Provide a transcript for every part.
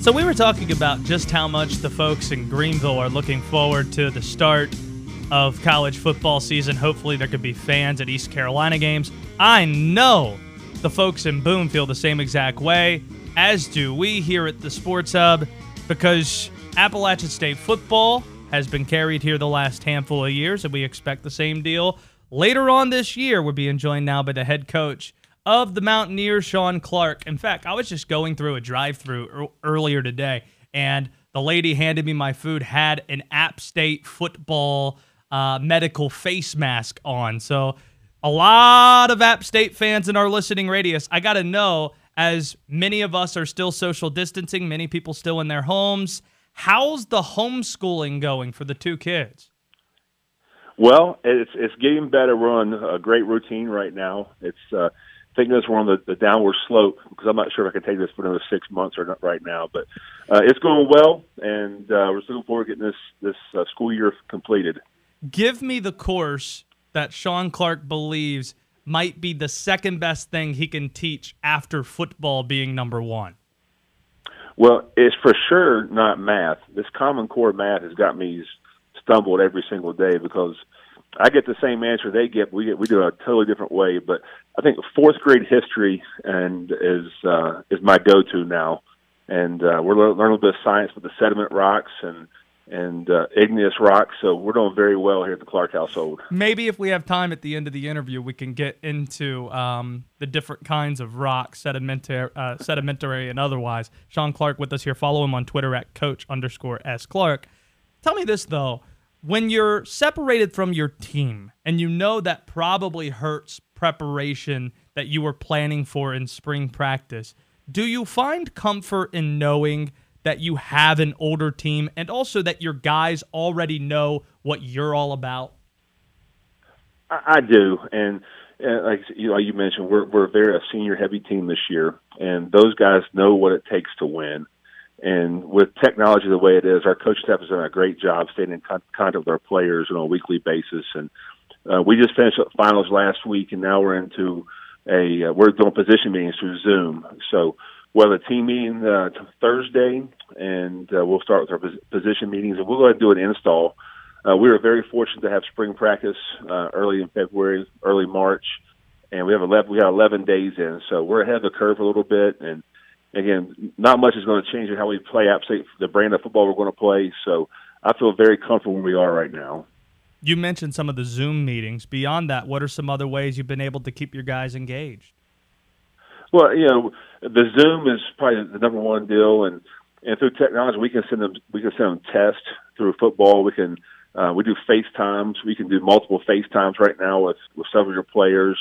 So we were talking about just how much the folks in Greenville are looking forward to the start of college football season. Hopefully there could be fans at East Carolina games. I know the folks in Boone feel the same exact way, as do we here at the Sports Hub, because Appalachian State football has been carried here the last handful of years, and we expect the same deal. Later on this year, we're being joined now by the head coach of the Mountaineers, Shawn Clark. In fact, I was just going through a drive through earlier today, and the lady handed me my food, had an App State football uh, medical face mask on. So, a lot of App State fans in our listening radius. I got to know, as many of us are still social distancing, many people still in their homes. How's the homeschooling going for the two kids? Well, it's it's getting better. We're on a great routine right now. It's uh, thinking this we're on the, the downward slope because I'm not sure if I can take this for another six months or not right now. But uh, it's going well, and uh, we're looking forward to getting this this uh, school year completed. Give me the course that Shawn Clark believes might be the second best thing he can teach after football being number one. Well, it's for sure not math. This Common Core math has got me stumbled every single day because I get the same answer they get. We get we do it a totally different way. But I think fourth grade history and is uh, is my go to now, and uh, we're learning a little bit of science with the sediment rocks and and uh, igneous rocks. So we're doing very well here at the Clark household. Maybe if we have time at the end of the interview, we can get into um, the different kinds of rocks, sedimentary, uh, sedimentary and otherwise. Shawn Clark with us here. Follow him on Twitter at Coach underscore S Clark. Tell me this though when you're separated from your team and you know that probably hurts preparation that you were planning for in spring practice, do you find comfort in knowing that you have an older team and also that your guys already know what you're all about? I, do, and, and like you know, you mentioned, we're we're very a senior heavy team this year, and those guys know what it takes to win. And with technology the way it is, our coaching staff has done a great job staying in contact with our players on a weekly basis. And uh, we just finished up finals last week, and now we're into a uh, we're doing position meetings through Zoom. So we'll have a team meeting uh, Thursday, and uh, we'll start with our position meetings, and we'll go ahead and do an install. Uh, we were very fortunate to have spring practice uh, early in February, early March, and we have 11, we got 11 days in, so we're ahead of the curve a little bit, and again, not much is going to change in how we play App State, the brand of football we're going to play. So I feel very comfortable where we are right now. You mentioned some of the Zoom meetings. Beyond that, what are some other ways you've been able to keep your guys engaged? Well, you know, the Zoom is probably the number one deal, and and through technology, we can send them we can send them tests through football. We can uh, we do FaceTimes. We can do multiple FaceTimes right now with with some of your players.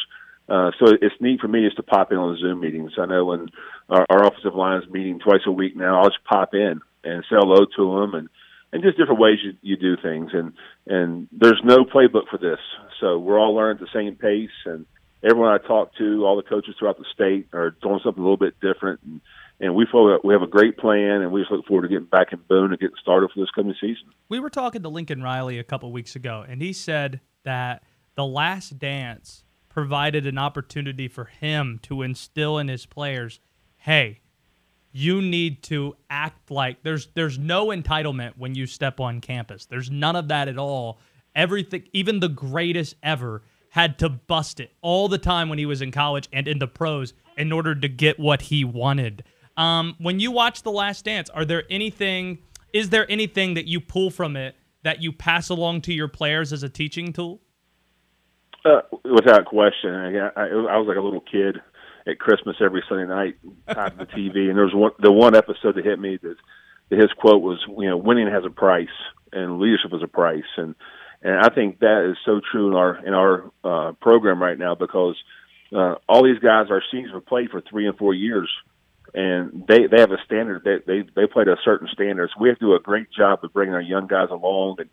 Uh, so it's neat for me just to pop in on the Zoom meetings. I know when our, our offensive line is meeting twice a week now, I'll just pop in and say hello to them and and just different ways you, you do things. And and there's no playbook for this, so we're all learning at the same pace. And everyone I talk to, all the coaches throughout the state, are doing something a little bit different. And and we feel we have a great plan, and we just look forward to getting back in Boone and getting started for this coming season. We were talking to Lincoln Riley a couple weeks ago, and he said that the last dance provided an opportunity for him to instill in his players, hey, you need to act like there's there's no entitlement when you step on campus. There's none of that at all. Everything, even the greatest ever, had to bust it all the time when he was in college and in the pros in order to get what he wanted. Um, when you watch The Last Dance, are there anything? Is there anything that you pull from it that you pass along to your players as a teaching tool? Uh, without question. I, I, I was like a little kid at Christmas every Sunday night tied to the TV, and there was one the one episode that hit me that, that his quote was, you know, winning has a price and leadership has a price, and and I think that is so true in our in our uh, program right now because uh, all these guys, our seniors, have played for three and four years, and they they have a standard. They they they played a certain standard. So we have to do a great job of bringing our young guys along and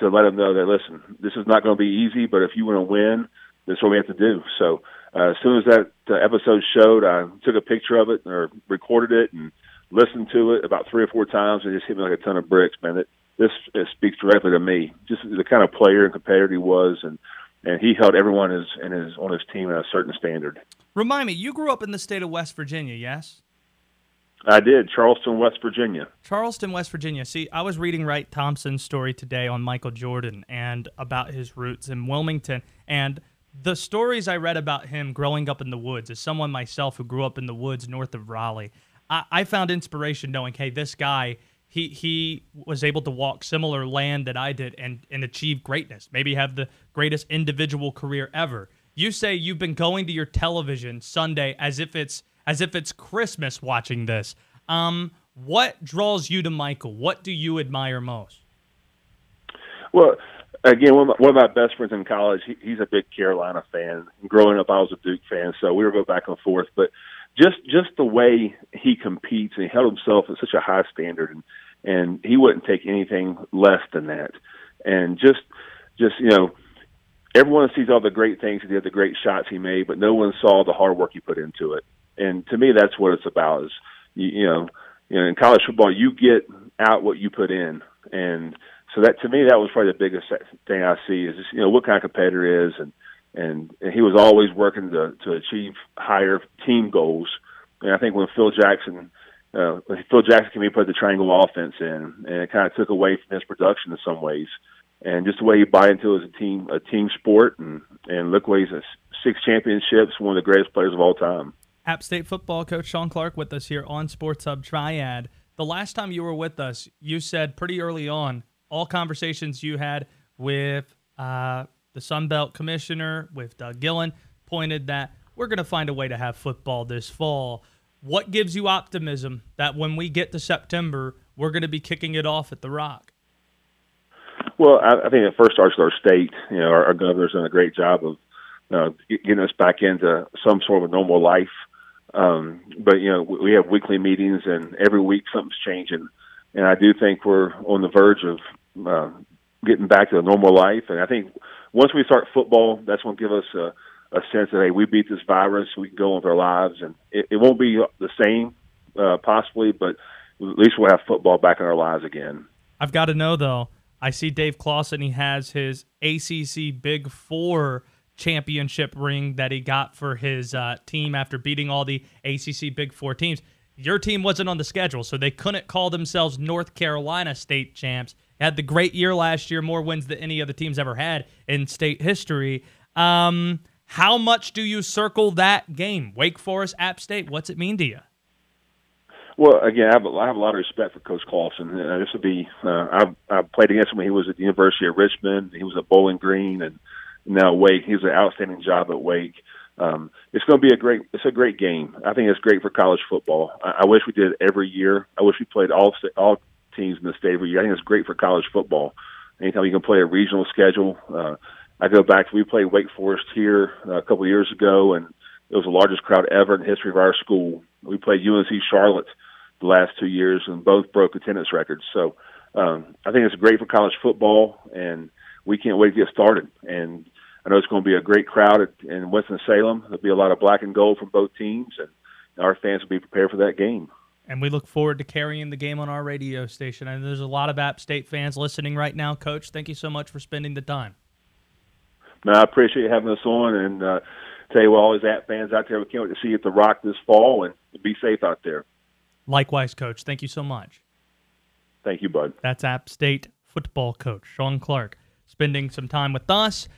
to let them know that listen, this is not going to be easy, but if you want to win, this is what we have to do. So uh, as soon as that uh, episode showed, I took a picture of it or recorded it and listened to it about three or four times. and It just hit me like a ton of bricks, man. It, this it speaks directly to me, just the kind of player and competitor he was, and and he held everyone is in his on his team at a certain standard. Remind me, you grew up in the state of West Virginia, yes? I did. Charleston, West Virginia. Charleston, West Virginia. See, I was reading Wright Thompson's story today on Michael Jordan and about his roots in Wilmington. And the stories I read about him growing up in the woods, as someone myself who grew up in the woods north of Raleigh, I, I found inspiration knowing, hey, this guy, he he was able to walk similar land that I did and, and achieve greatness, maybe have the greatest individual career ever. You say you've been going to your television Sunday as if it's as if it's Christmas watching this. Um, what draws you to Michael? What do you admire most? Well, again, one of, my, one of my best friends in college, he, he's a big Carolina fan. Growing up, I was a Duke fan, so we were go back and forth. But just just the way he competes and he held himself at such a high standard, and and he wouldn't take anything less than that. And just just you know, everyone sees all the great things he did, the great shots he made, but no one saw the hard work he put into it and to me, that's what it's about. Is you, you know, you know, in college football, you get out what you put in, and so that to me, that was probably the biggest thing I see is just, you know what kind of competitor is, and and, and he was always working to to achieve higher team goals. And I think when Phil Jackson, uh, Phil Jackson came in, put the triangle offense in, and it kind of took away from his production in some ways. And just the way he buy into it as a team, a team sport, and and look where he's a six championships, one of the greatest players of all time. App State football coach Shawn Clark with us here on Sports Hub Triad. The last time you were with us, you said pretty early on all conversations you had with uh, the Sun Belt commissioner, with Doug Gillin, pointed that we're going to find a way to have football this fall. What gives you optimism that when we get to September, we're going to be kicking it off at the Rock? Well, I, I think it first starts with our state. You know, our, our governor's done a great job of uh, getting us back into some sort of a normal life. Um, but you know, we have weekly meetings, and every week something's changing. And I do think we're on the verge of uh, getting back to a normal life. And I think once we start football, that's going to give us a, a sense that hey, we beat this virus, we can go on with our lives, and it, it won't be the same, uh, possibly, but at least we'll have football back in our lives again. I've got to know though. I see Dave Clawson. He has his ACC Big Four championship ring that he got for his uh, team after beating all the ACC Big Four teams. Your team wasn't on the schedule, so they couldn't call themselves North Carolina state champs. Had the great year last year, more wins than any other team's ever had in state history. Um, how much do you circle that game? Wake Forest, App State. What's it mean to you? Well, again, I have, a, I have a lot of respect for Coach Clawson. Uh, this would be uh, I've, I've played against him when he was at the University of Richmond. He was at Bowling Green, and now Wake. He's an outstanding job at Wake. Um, it's going to be a great. It's a great game. I think it's great for college football. I, I wish we did it every year. I wish we played all all teams in the state every year. I think it's great for college football. Anytime you can play a regional schedule. Uh, I go back. We played Wake Forest here uh, a couple years ago, and it was the largest crowd ever in the history of our school. We played UNC Charlotte the last two years, and both broke attendance records. So um, I think it's great for college football, and we can't wait to get started. And I know it's going to be a great crowd in Winston Salem. There'll be a lot of black and gold from both teams, and our fans will be prepared for that game. And we look forward to carrying the game on our radio station. And there's a lot of App State fans listening right now. Coach, thank you so much for spending the time. No, I appreciate having us on, and uh, tell you what, all these App fans out there, we can't wait to see you at the Rock this fall, and be safe out there. Likewise, Coach. Thank you so much. Thank you, bud. That's App State football coach Shawn Clark spending some time with us.